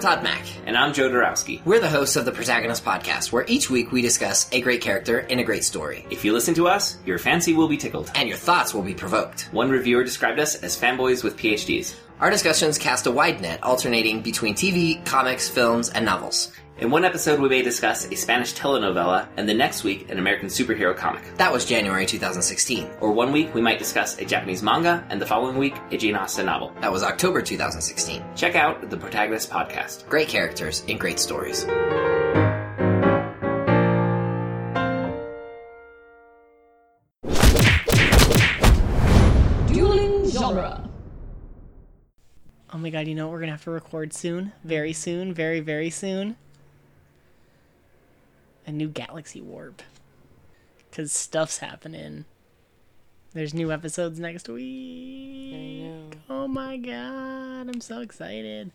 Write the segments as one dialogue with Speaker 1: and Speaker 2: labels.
Speaker 1: Todd Mack.
Speaker 2: And I'm Joe Dorowski.
Speaker 1: We're the hosts of the Protagonist Podcast, where each week we discuss a great character in a great story.
Speaker 2: If you listen to us, your fancy will be tickled.
Speaker 1: And your thoughts will be provoked.
Speaker 2: One reviewer described us as fanboys with PhDs.
Speaker 1: Our discussions cast a wide net, alternating between TV, comics, films, and novels.
Speaker 2: In one episode, we may discuss a Spanish telenovela, and the next week, an American superhero comic.
Speaker 1: That was January 2016.
Speaker 2: Or one week, we might discuss a Japanese manga, and the following week, a Jane Austen novel.
Speaker 1: That was October 2016.
Speaker 2: Check out the Protagonist Podcast.
Speaker 1: Great characters in great stories.
Speaker 3: Dueling genre.
Speaker 4: Oh my god, you know what we're gonna have to record soon? Very soon, very, very soon. A new Galaxy Warp. Cause stuff's happening. There's new episodes next week.
Speaker 3: I know.
Speaker 4: Oh my god, I'm so excited.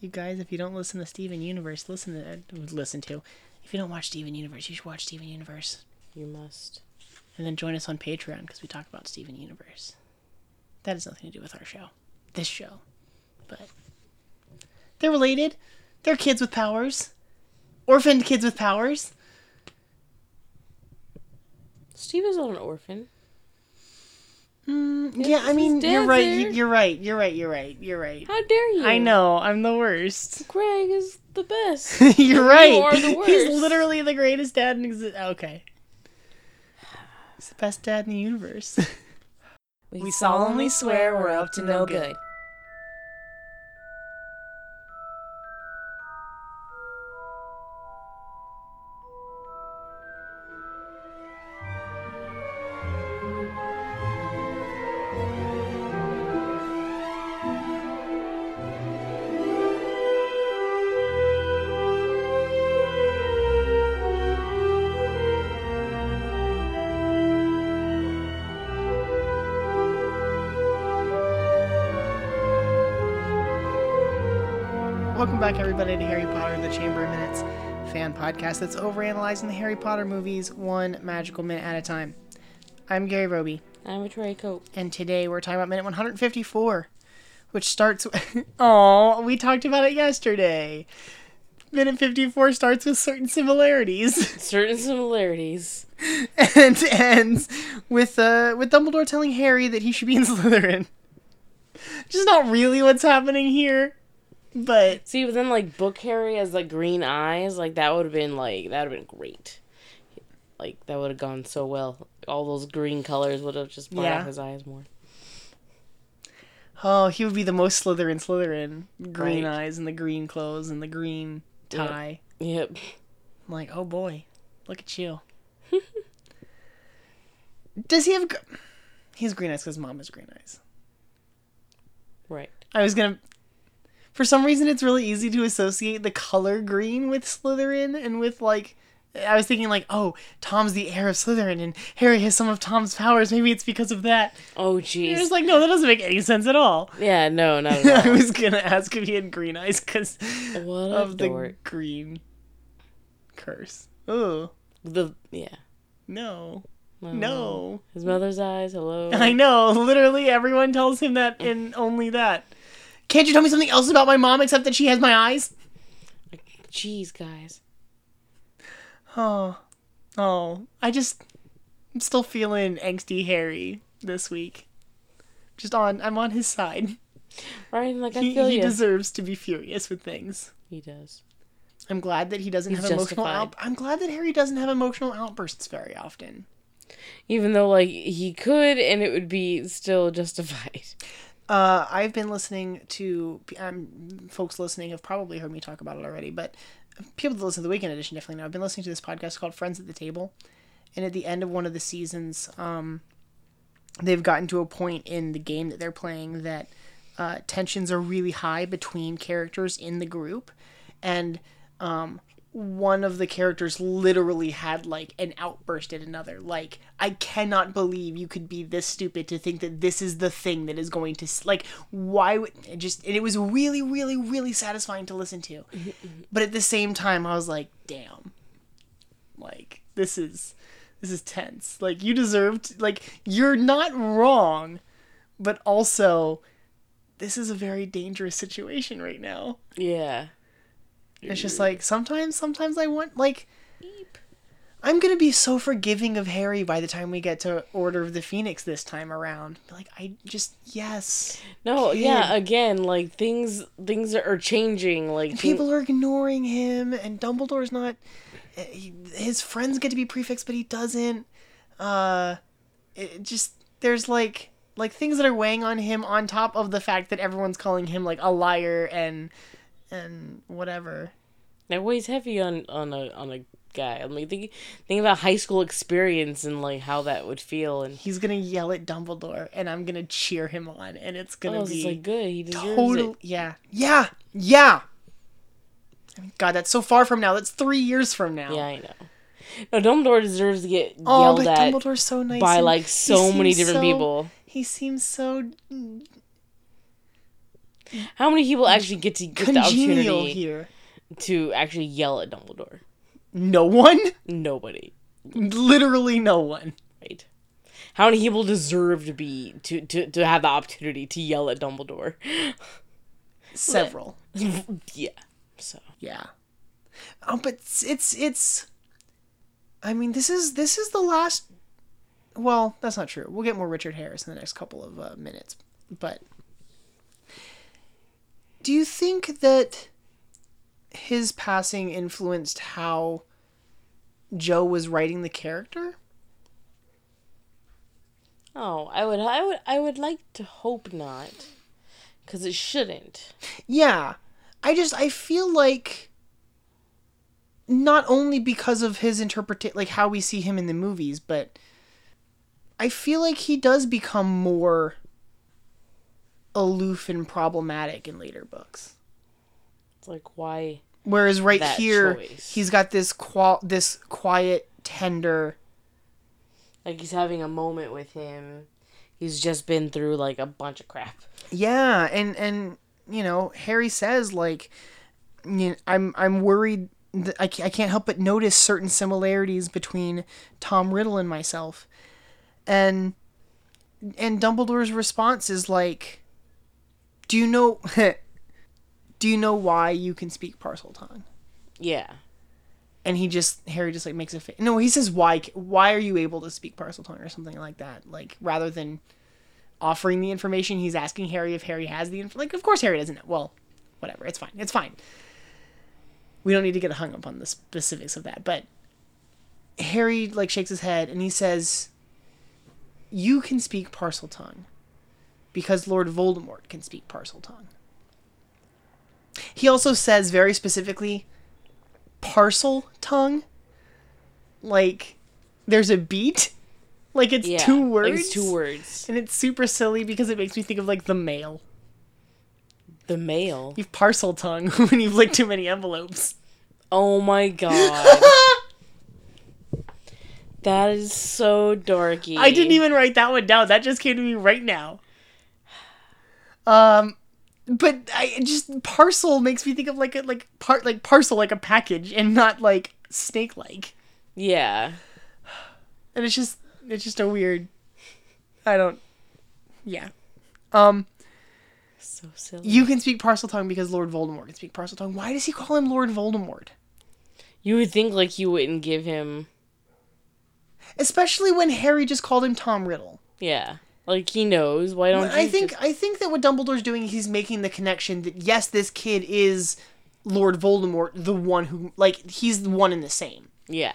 Speaker 4: You guys, if you don't listen to Steven Universe, listen to uh, listen to. If you don't watch Steven Universe, you should watch Steven Universe.
Speaker 3: You must.
Speaker 4: And then join us on Patreon because we talk about Steven Universe. That has nothing to do with our show. This show. But they're related. They're kids with powers. Orphaned kids with powers.
Speaker 3: Steve is not an orphan.
Speaker 4: Mm, yeah, I mean, you're right.
Speaker 3: there.
Speaker 4: you- You're right. You're right. You're right. You're right.
Speaker 3: How dare you?
Speaker 4: I know. I'm the worst.
Speaker 3: Greg is the best.
Speaker 4: you're right.
Speaker 3: are the worst.
Speaker 4: He's literally the greatest dad in existence. Okay. He's the best dad in the universe.
Speaker 3: We,
Speaker 4: solemnly swear we're up to no good. Welcome back, everybody, to Harry Potter: The Chamber of Minutes fan podcast that's overanalyzing the Harry Potter movies one magical minute at a time. I'm Gary Roby,
Speaker 3: I'm a Trey Cope.
Speaker 4: and today we're talking about minute 154, which starts. Oh, we talked about it yesterday. Minute 54 starts with certain similarities
Speaker 3: Certain similarities.
Speaker 4: and ends with uh with Dumbledore telling Harry that he should be in Slytherin. Just not really what's happening here, but
Speaker 3: See, but then like Book Harry has like green eyes, like that would have been like that would have been great. Like that would have gone so well. All those green colors would have just brought
Speaker 4: Yeah.
Speaker 3: out his eyes more.
Speaker 4: Oh, he would be the most Slytherin Slytherin. Green
Speaker 3: Right.
Speaker 4: eyes and the green clothes and the green tie.
Speaker 3: Yep.
Speaker 4: I'm like, oh boy, look at you. Does he have? gr- He has green eyes because mom has green eyes.
Speaker 3: Right.
Speaker 4: I was gonna. For some reason, it's really easy to associate the color green with Slytherin and with like. I was thinking like, oh, Tom's the heir of Slytherin and Harry has some of Tom's powers. Maybe it's because of that.
Speaker 3: Oh jeez.
Speaker 4: It's
Speaker 3: jeez.
Speaker 4: like, no, that doesn't make any sense at all.
Speaker 3: Yeah, no, not at
Speaker 4: I was gonna ask if he had green eyes because of the green curse. Oh
Speaker 3: The yeah.
Speaker 4: no,
Speaker 3: Oh.
Speaker 4: no!
Speaker 3: His mother's eyes. Hello.
Speaker 4: I know. Literally, everyone tells him that, and only that. Can't you tell me something else about my mom except that she has my eyes?
Speaker 3: Jeez, guys.
Speaker 4: Oh, oh! I just, I'm still feeling angsty Harry this week. Just on, I'm on his side.
Speaker 3: Right? Like I
Speaker 4: He,
Speaker 3: feel
Speaker 4: he
Speaker 3: you.
Speaker 4: deserves to be furious with things.
Speaker 3: he does.
Speaker 4: I'm glad that he doesn't
Speaker 3: He's
Speaker 4: have emotional. Out- I'm glad that Harry doesn't have emotional outbursts very often.
Speaker 3: Even though like he could, and it would be still justified.
Speaker 4: Uh, I've been listening to um, folks listening have probably heard me talk about it already, but people that listen to the weekend edition definitely know. I've been listening to this podcast called Friends at the Table, and at the end of one of the seasons, um, they've gotten to a point in the game that they're playing that uh, tensions are really high between characters in the group, and um, one of the characters literally had like an outburst at another. Like, I cannot believe you could be this stupid to think that this is the thing that is going to like. Why would it just? And it was really, really, really satisfying to listen to. but at the same time, I was like, damn. Like this is this is tense. Like you deserved. Like you're not wrong, but also this is a very dangerous situation right now.
Speaker 3: Yeah.
Speaker 4: It's just like sometimes, sometimes I want like. I'm gonna be so forgiving of Harry by the time we get to Order of the Phoenix this time around. Like I just yes,
Speaker 3: No,
Speaker 4: Kid.
Speaker 3: yeah, again, like things things are changing. Like thing-
Speaker 4: people are ignoring him, and Dumbledore's not. eh, he- His friends get to be prefects, but he doesn't. Uh, it just there's like like things that are weighing on him on top of the fact that everyone's calling him like a liar and and whatever.
Speaker 3: that weighs heavy on on a on a guy. I mean, think think about high school experience and like how that would feel, and
Speaker 4: He's gonna yell at Dumbledore, and I'm gonna cheer him on, and it's gonna
Speaker 3: oh,
Speaker 4: be
Speaker 3: like good. He deserves
Speaker 4: total.
Speaker 3: it.
Speaker 4: Yeah, yeah, yeah. God, that's so far from now. That's three years from now.
Speaker 3: Yeah, I know. No, Dumbledore deserves to get
Speaker 4: Oh,
Speaker 3: yelled
Speaker 4: but
Speaker 3: at
Speaker 4: Dumbledore's so nice
Speaker 3: by like so many different
Speaker 4: so-
Speaker 3: people.
Speaker 4: He seems so
Speaker 3: How many people actually get to get the opportunity
Speaker 4: here.
Speaker 3: to actually yell at Dumbledore?
Speaker 4: No one,
Speaker 3: Nobody,
Speaker 4: literally no one.
Speaker 3: right? How many people deserve to be to to to have the opportunity to yell at Dumbledore?
Speaker 4: Several.
Speaker 3: yeah. So
Speaker 4: Yeah. Oh, but it's, it's it's. I mean, this is this is the last. Well, that's not true. We'll get more Richard Harris in the next couple of uh, minutes, but. Do you think that his passing influenced how Jo was writing the character?
Speaker 3: Oh, I would, I would, I would like to hope not, because it shouldn't.
Speaker 4: Yeah. I just I feel like not only because of his interpretation like how we see him in the movies, but I feel like he does become more aloof and problematic in later books.
Speaker 3: It's like why?
Speaker 4: Whereas right here
Speaker 3: choice.
Speaker 4: he's got this qual this quiet, tender
Speaker 3: Like he's having a moment with him. He's just been through like a bunch of crap.
Speaker 4: Yeah, and and you know, Harry says like, you know, I'm I'm worried that I I can't help but notice certain similarities between Tom Riddle and myself, and and Dumbledore's response is like, do you know, do you know why you can speak parcel tongue?
Speaker 3: Yeah.
Speaker 4: And he just Harry just like makes a fa- no. He says why why are you able to speak parcel tongue or something like that? Like rather than offering the information, he's asking Harry if Harry has the info. Like of course Harry doesn't know. Well, whatever. It's fine. It's fine. We don't need to get hung up on the specifics of that. But Harry like shakes his head and he says, "You can speak parcel tongue because Lord Voldemort can speak parcel tongue." He also says very specifically parcel tongue. Like there's a beat. Like it's
Speaker 3: Yeah.
Speaker 4: two
Speaker 3: like
Speaker 4: words.
Speaker 3: it's two words.
Speaker 4: And it's super silly because it makes me think of like the mail.
Speaker 3: The mail.
Speaker 4: You've parcel tongue when you've licked too many envelopes.
Speaker 3: Oh my god. that is so dorky.
Speaker 4: I didn't even write that one down. That just came to me right now. Um, but I just parcel makes me think of like a like part like parcel like a package and not like snake like.
Speaker 3: Yeah.
Speaker 4: And it's just it's just a weird. I don't. Yeah. Um.
Speaker 3: So silly.
Speaker 4: You can speak parcel tongue because Lord Voldemort can speak parcel tongue. Why does he call him Lord Voldemort?
Speaker 3: You would think like you wouldn't give him.
Speaker 4: Especially when Harry just called him Tom Riddle.
Speaker 3: Yeah. Like he knows. Why don't
Speaker 4: I think
Speaker 3: just-
Speaker 4: I think that what Dumbledore's doing, he's making the connection that yes, this kid is Lord Voldemort, the one who like he's the one and the same.
Speaker 3: Yeah.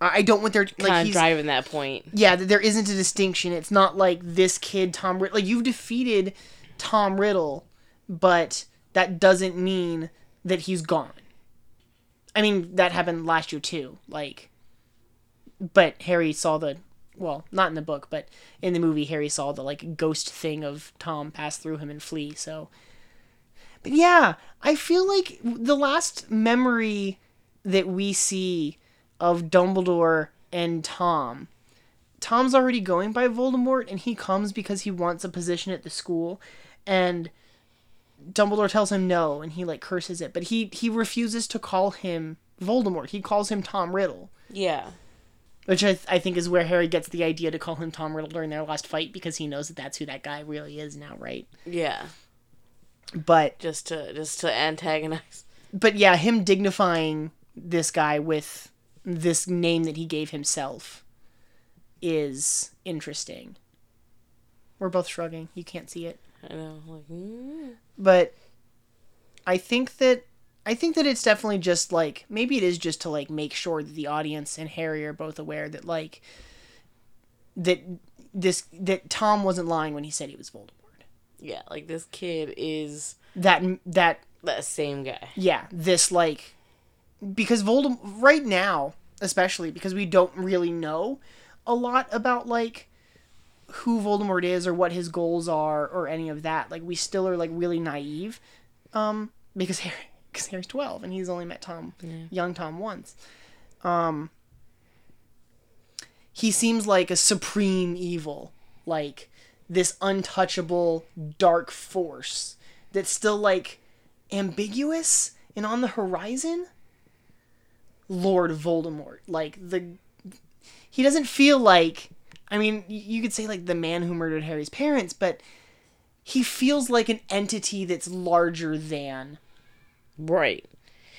Speaker 4: I don't want their like
Speaker 3: Kind of
Speaker 4: he's
Speaker 3: driving that point.
Speaker 4: yeah, there isn't a distinction. It's not like this kid Tom Riddle. Like you've defeated Tom Riddle, but that doesn't mean that he's gone. I mean, that happened last year too. Like, but Harry saw the well, not in the book, but in the movie, Harry saw the like ghost thing of Tom pass through him and flee. So, but yeah, I feel like the last memory that we see of Dumbledore and Tom Tom's already going by Voldemort, and he comes because he wants a position at the school, and Dumbledore tells him no, and he like curses it, but he he refuses to call him Voldemort. He calls him Tom Riddle,
Speaker 3: Yeah.
Speaker 4: Which I, I think is where Harry gets the idea to call him Tom Riddle during their last fight because he knows that that's who that guy really is now, right?
Speaker 3: Yeah.
Speaker 4: But
Speaker 3: Just to just to antagonize.
Speaker 4: but yeah, him dignifying this guy with this name that he gave himself is interesting. We're both shrugging. You can't see it.
Speaker 3: I know. Like, mm.
Speaker 4: But I think that I think that it's definitely just like maybe it is just to like make sure that the audience and Harry are both aware that like that this that Tom wasn't lying when he said he was Voldemort.
Speaker 3: yeah, like this kid is
Speaker 4: That that
Speaker 3: that same guy.
Speaker 4: yeah, this like because Voldemort right now, especially because we don't really know a lot about like who Voldemort is or what his goals are or any of that. Like we still are like really naive um because Harry because Harry's 12 and he's only met Tom young Tom once. Um he seems like a supreme evil, like this untouchable dark force that's still like ambiguous and on the horizon. Lord Voldemort, like the he doesn't feel like I mean, you could say like the man who murdered Harry's parents, but he feels like an entity that's larger than
Speaker 3: Right.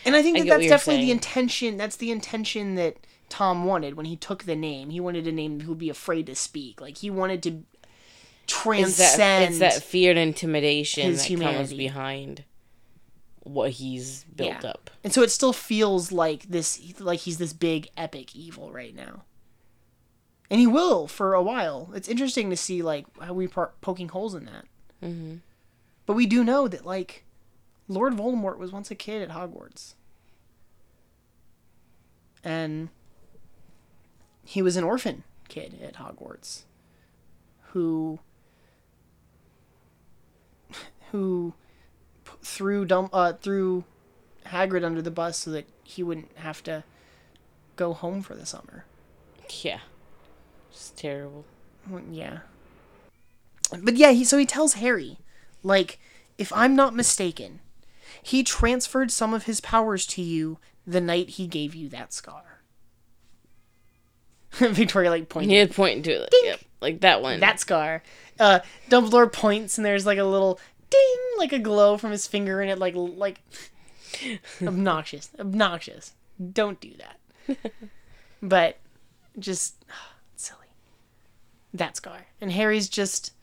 Speaker 4: and I think that
Speaker 3: what
Speaker 4: that's definitely the intention. That's the intention that Tom wanted when he took the name. He wanted a name who would be afraid to speak. Like he wanted to
Speaker 3: It's
Speaker 4: transcend.
Speaker 3: that, it's that fear and intimidation that
Speaker 4: humanity.
Speaker 3: comes behind what he's built
Speaker 4: Yeah.
Speaker 3: up.
Speaker 4: and so it still feels like this, like he's this big epic evil right now. And he will for a while. It's interesting to see like how we are poking holes in that.
Speaker 3: Mm-hmm.
Speaker 4: But we do know that like Lord Voldemort was once a kid at Hogwarts. And he was an orphan kid at Hogwarts who who threw Dum- uh, threw Hagrid under the bus so that he wouldn't have to go home for the summer.
Speaker 3: Yeah. It's terrible.
Speaker 4: Well, Yeah. But yeah, he so he tells Harry, like, if I'm not mistaken, he transferred some of his powers to you the night he gave you that scar. Victoria like pointing
Speaker 3: He had pointing to it. Yep. Like that one.
Speaker 4: that scar. Uh, Dumbledore points and there's like a little ding, like a glow from his finger, and it like like obnoxious, obnoxious. Don't do that. but just silly. That scar, and Harry's just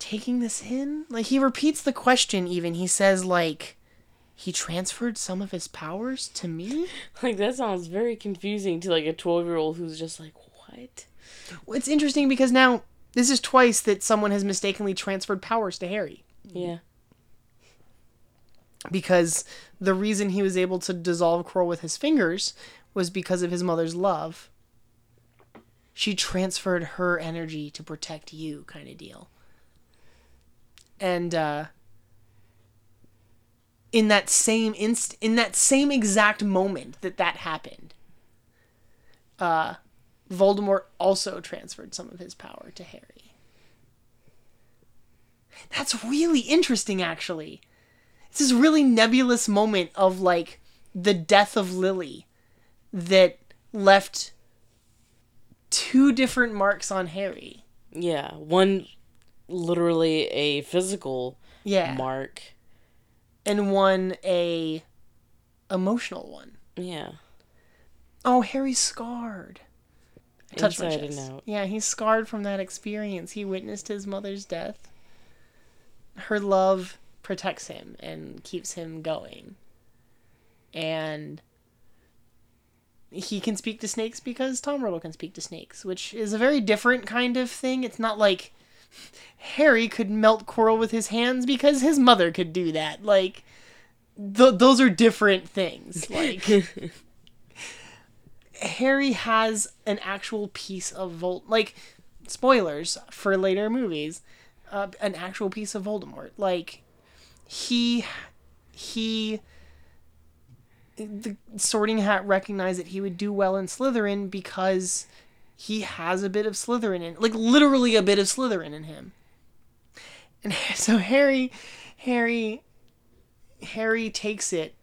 Speaker 4: taking this in. Like he repeats the question. Even he says like. He transferred some of his powers to me?
Speaker 3: Like that sounds very confusing to like a twelve year old who's just like, What?
Speaker 4: Well, it's interesting because now this is twice that someone has mistakenly transferred powers to Harry.
Speaker 3: Yeah.
Speaker 4: because the reason he was able to dissolve Quirrell with his fingers was because of his mother's love. She transferred her energy to protect you, kind of deal. And uh, in that same inst, in that same exact moment that that happened, uh, Voldemort also transferred some of his power to Harry. That's really interesting, actually it's this really nebulous moment of like the death of Lily that left two different marks on Harry.
Speaker 3: Yeah. One literally a physical
Speaker 4: Yeah.
Speaker 3: mark.
Speaker 4: And one a emotional one.
Speaker 3: Yeah.
Speaker 4: Oh, Harry's scarred. Touch my chest. Yeah, he's scarred from that experience. He witnessed his mother's death. Her love protects him and keeps him going. And he can speak to snakes because Tom Riddle can speak to snakes, which is a very different kind of thing. It's not like Harry could melt Quirrell with his hands because his mother could do that. Like, th- those are different things. Like, Harry has an actual piece of Vol like spoilers for later movies, uh, an actual piece of Voldemort. Like he he the Sorting Hat recognized that he would do well in Slytherin because he has a bit of Slytherin in like literally a bit of Slytherin in him. And so Harry Harry Harry takes it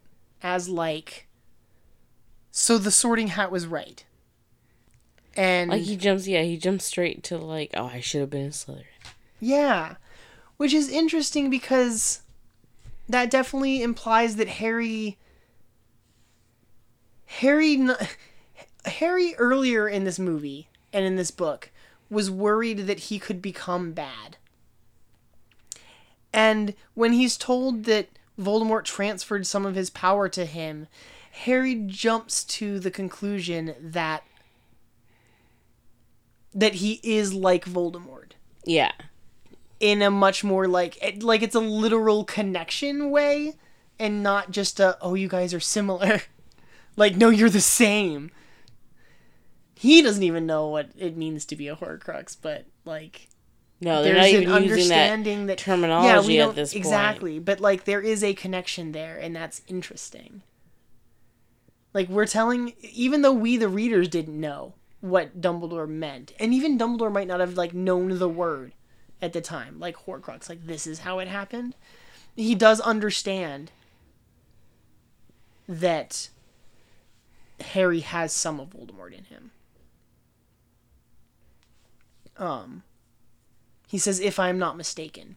Speaker 4: as like so the sorting hat was right. And
Speaker 3: Like he jumps yeah, he jumps straight to like, oh I should have been a Slytherin.
Speaker 4: yeah, which is interesting because that definitely implies that Harry Harry Harry earlier in this movie and in this book was worried that he could become bad. And when he's told that Voldemort transferred some of his power to him, Harry jumps to the conclusion that that he is like Voldemort
Speaker 3: Yeah.
Speaker 4: in a much more like it- like it's a literal connection way and not just a oh you guys are similar like no you're the same he doesn't even know what it means to be a horcrux but like
Speaker 3: No, they're
Speaker 4: there's
Speaker 3: not
Speaker 4: an
Speaker 3: even that
Speaker 4: understanding that,
Speaker 3: terminology
Speaker 4: yeah, we
Speaker 3: at
Speaker 4: don't,
Speaker 3: this point.
Speaker 4: exactly but like there is a connection there and that's interesting like we're telling even though we the readers didn't know what dumbledore meant and even dumbledore might not have like known the word at the time like horcrux like this is how it happened he does understand that harry has some of voldemort in him um he says if i'm not mistaken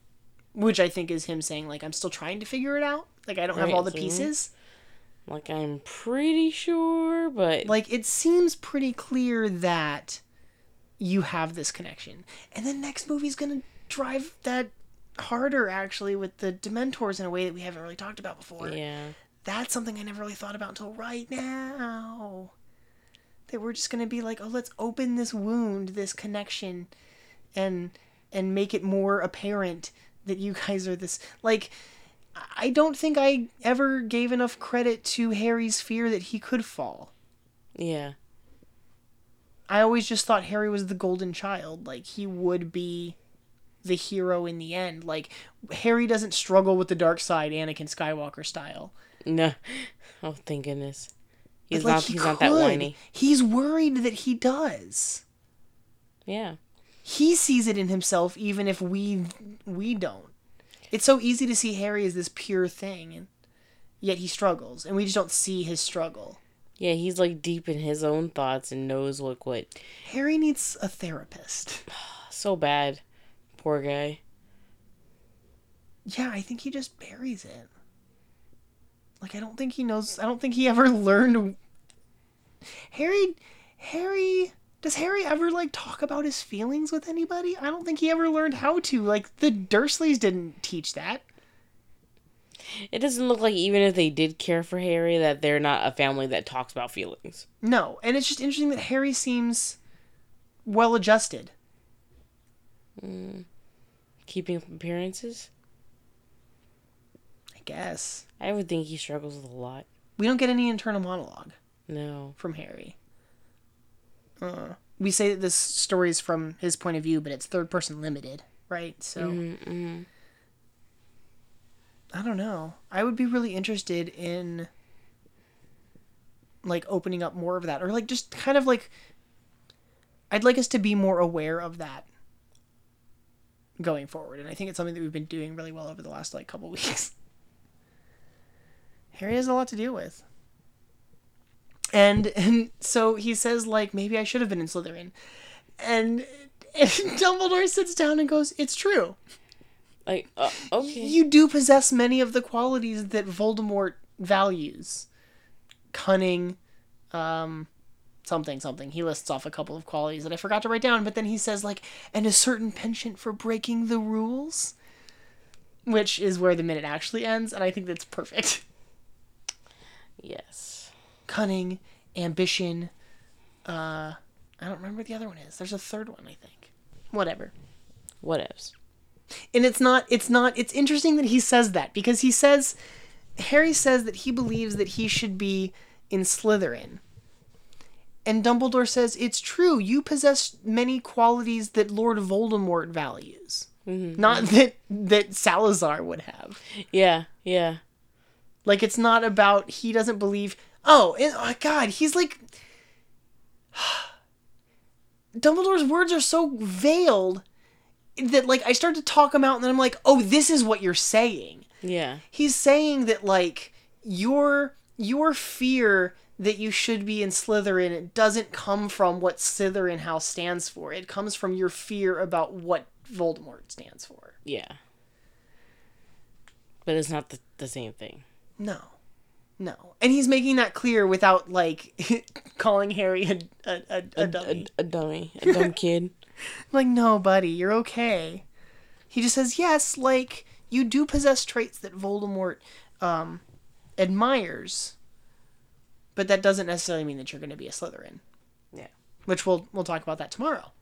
Speaker 4: which i think is him saying like i'm still trying to figure it out. Like i don't have all the pieces.
Speaker 3: Like I'm pretty sure, but
Speaker 4: like it seems pretty clear that you have this connection. And the next movie's gonna drive that harder actually with the dementors in a way that we haven't really talked about before.
Speaker 3: Yeah.
Speaker 4: that's something i never really thought about until right now that we're just gonna be like oh let's open this wound this connection and and make it more apparent that you guys are this like i don't think i ever gave enough credit to harry's fear that he could fall
Speaker 3: Yeah.
Speaker 4: I always just thought Harry was the golden child. Like he would be the hero in the end. Like Harry doesn't struggle with the dark side, Anakin Skywalker style.
Speaker 3: No. Oh, thank goodness. He's
Speaker 4: Like,
Speaker 3: not.
Speaker 4: he
Speaker 3: He's not that
Speaker 4: could.
Speaker 3: whiny.
Speaker 4: He's worried that he does.
Speaker 3: Yeah.
Speaker 4: He sees it in himself, even if we we don't. It's so easy to see Harry as this pure thing, and yet he struggles, and we just don't see his struggle.
Speaker 3: Yeah. He's like deep in his own thoughts and knows what what.
Speaker 4: Harry needs a therapist.
Speaker 3: So bad. Poor guy.
Speaker 4: Yeah, I think he just buries it. Like I don't think he knows I don't think he ever learned Harry Harry does Harry ever like talk about his feelings with anybody? I don't think he ever learned how to. Like the Dursleys didn't teach that.
Speaker 3: It doesn't look like even if they did care for Harry, that they're not a family that talks about feelings.
Speaker 4: No, and it's just interesting that Harry seems well adjusted. Mm.
Speaker 3: Keeping up appearances.
Speaker 4: I guess.
Speaker 3: I would think he struggles with a lot.
Speaker 4: We don't get any internal monologue
Speaker 3: No.
Speaker 4: from Harry. Uh, we say that this story is from his point of view, but it's third person limited, right? So
Speaker 3: Mm-mm.
Speaker 4: I don't know. I would be really interested in like opening up more of that or like just kind of like I'd like us to be more aware of that going forward. And I think it's something that we've been doing really well over the last like couple weeks. Harry has a lot to deal with. And and so he says like maybe I should have been in Slytherin. And, and Dumbledore sits down and goes, "It's true."
Speaker 3: Like, uh, okay.
Speaker 4: You do possess many of the qualities that Voldemort values. Cunning, um, something, something. He lists off a couple of qualities that I forgot to write down, but then he says, like, and a certain penchant for breaking the rules, which is where the minute actually ends, and I think that's perfect.
Speaker 3: yes.
Speaker 4: Cunning, ambition, uh, I don't remember what the other one is. There's a third one, I think. Whatever.
Speaker 3: Whatevs.
Speaker 4: and it's not it's not it's interesting that he says that because he says Harry says that he believes that he should be in Slytherin. And Dumbledore says it's true. You possess many qualities that Lord Voldemort values. Not that that Salazar would have.
Speaker 3: Yeah. Yeah.
Speaker 4: Like it's not about he doesn't believe. Oh, and, oh God, he's like Dumbledore's words are so veiled that like I start to talk him out, and then I'm like, oh, this is what you're saying.
Speaker 3: Yeah.
Speaker 4: He's saying that like your your fear that you should be in Slytherin doesn't come from what Slytherin House stands for. It comes from your fear about what Voldemort stands for.
Speaker 3: Yeah. but it's not the, the same thing.
Speaker 4: No. No. And he's making that clear without like calling Harry a a, a, a dummy.
Speaker 3: A, a dummy, a dumb kid.
Speaker 4: Like, no, buddy, you're okay. He just says, yes, like, you do possess traits that Voldemort um, admires, but that doesn't necessarily mean that you're going to be a Slytherin.
Speaker 3: Yeah.
Speaker 4: Which we'll we'll talk about that tomorrow.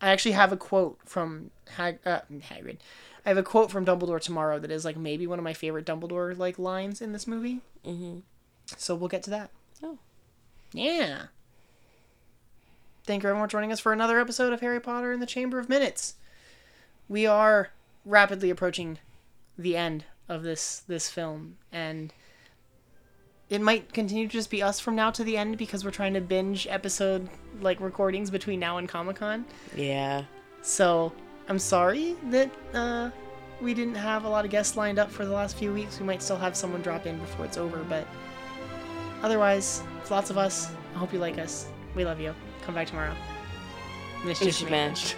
Speaker 4: I actually have a quote from Hag- uh, Hagrid. I have a quote from Dumbledore tomorrow that is like maybe one of my favorite Dumbledore like lines in this movie. Mm-hmm. So we'll get to that.
Speaker 3: Oh.
Speaker 4: Yeah. Thank you everyone for joining us for another episode of Harry Potter and the Chamber of Minutes. We are rapidly approaching the end of this this film and it might continue to just be us from now to the end because we're trying to binge episode like recordings between now and Comic-Con.
Speaker 3: Yeah.
Speaker 4: So, I'm sorry that uh we didn't have a lot of guests lined up for the last few weeks. We might still have someone drop in before it's over, but otherwise, it's lots of us. I hope you like us. We love you. Come back tomorrow. Mischief
Speaker 3: Mischief.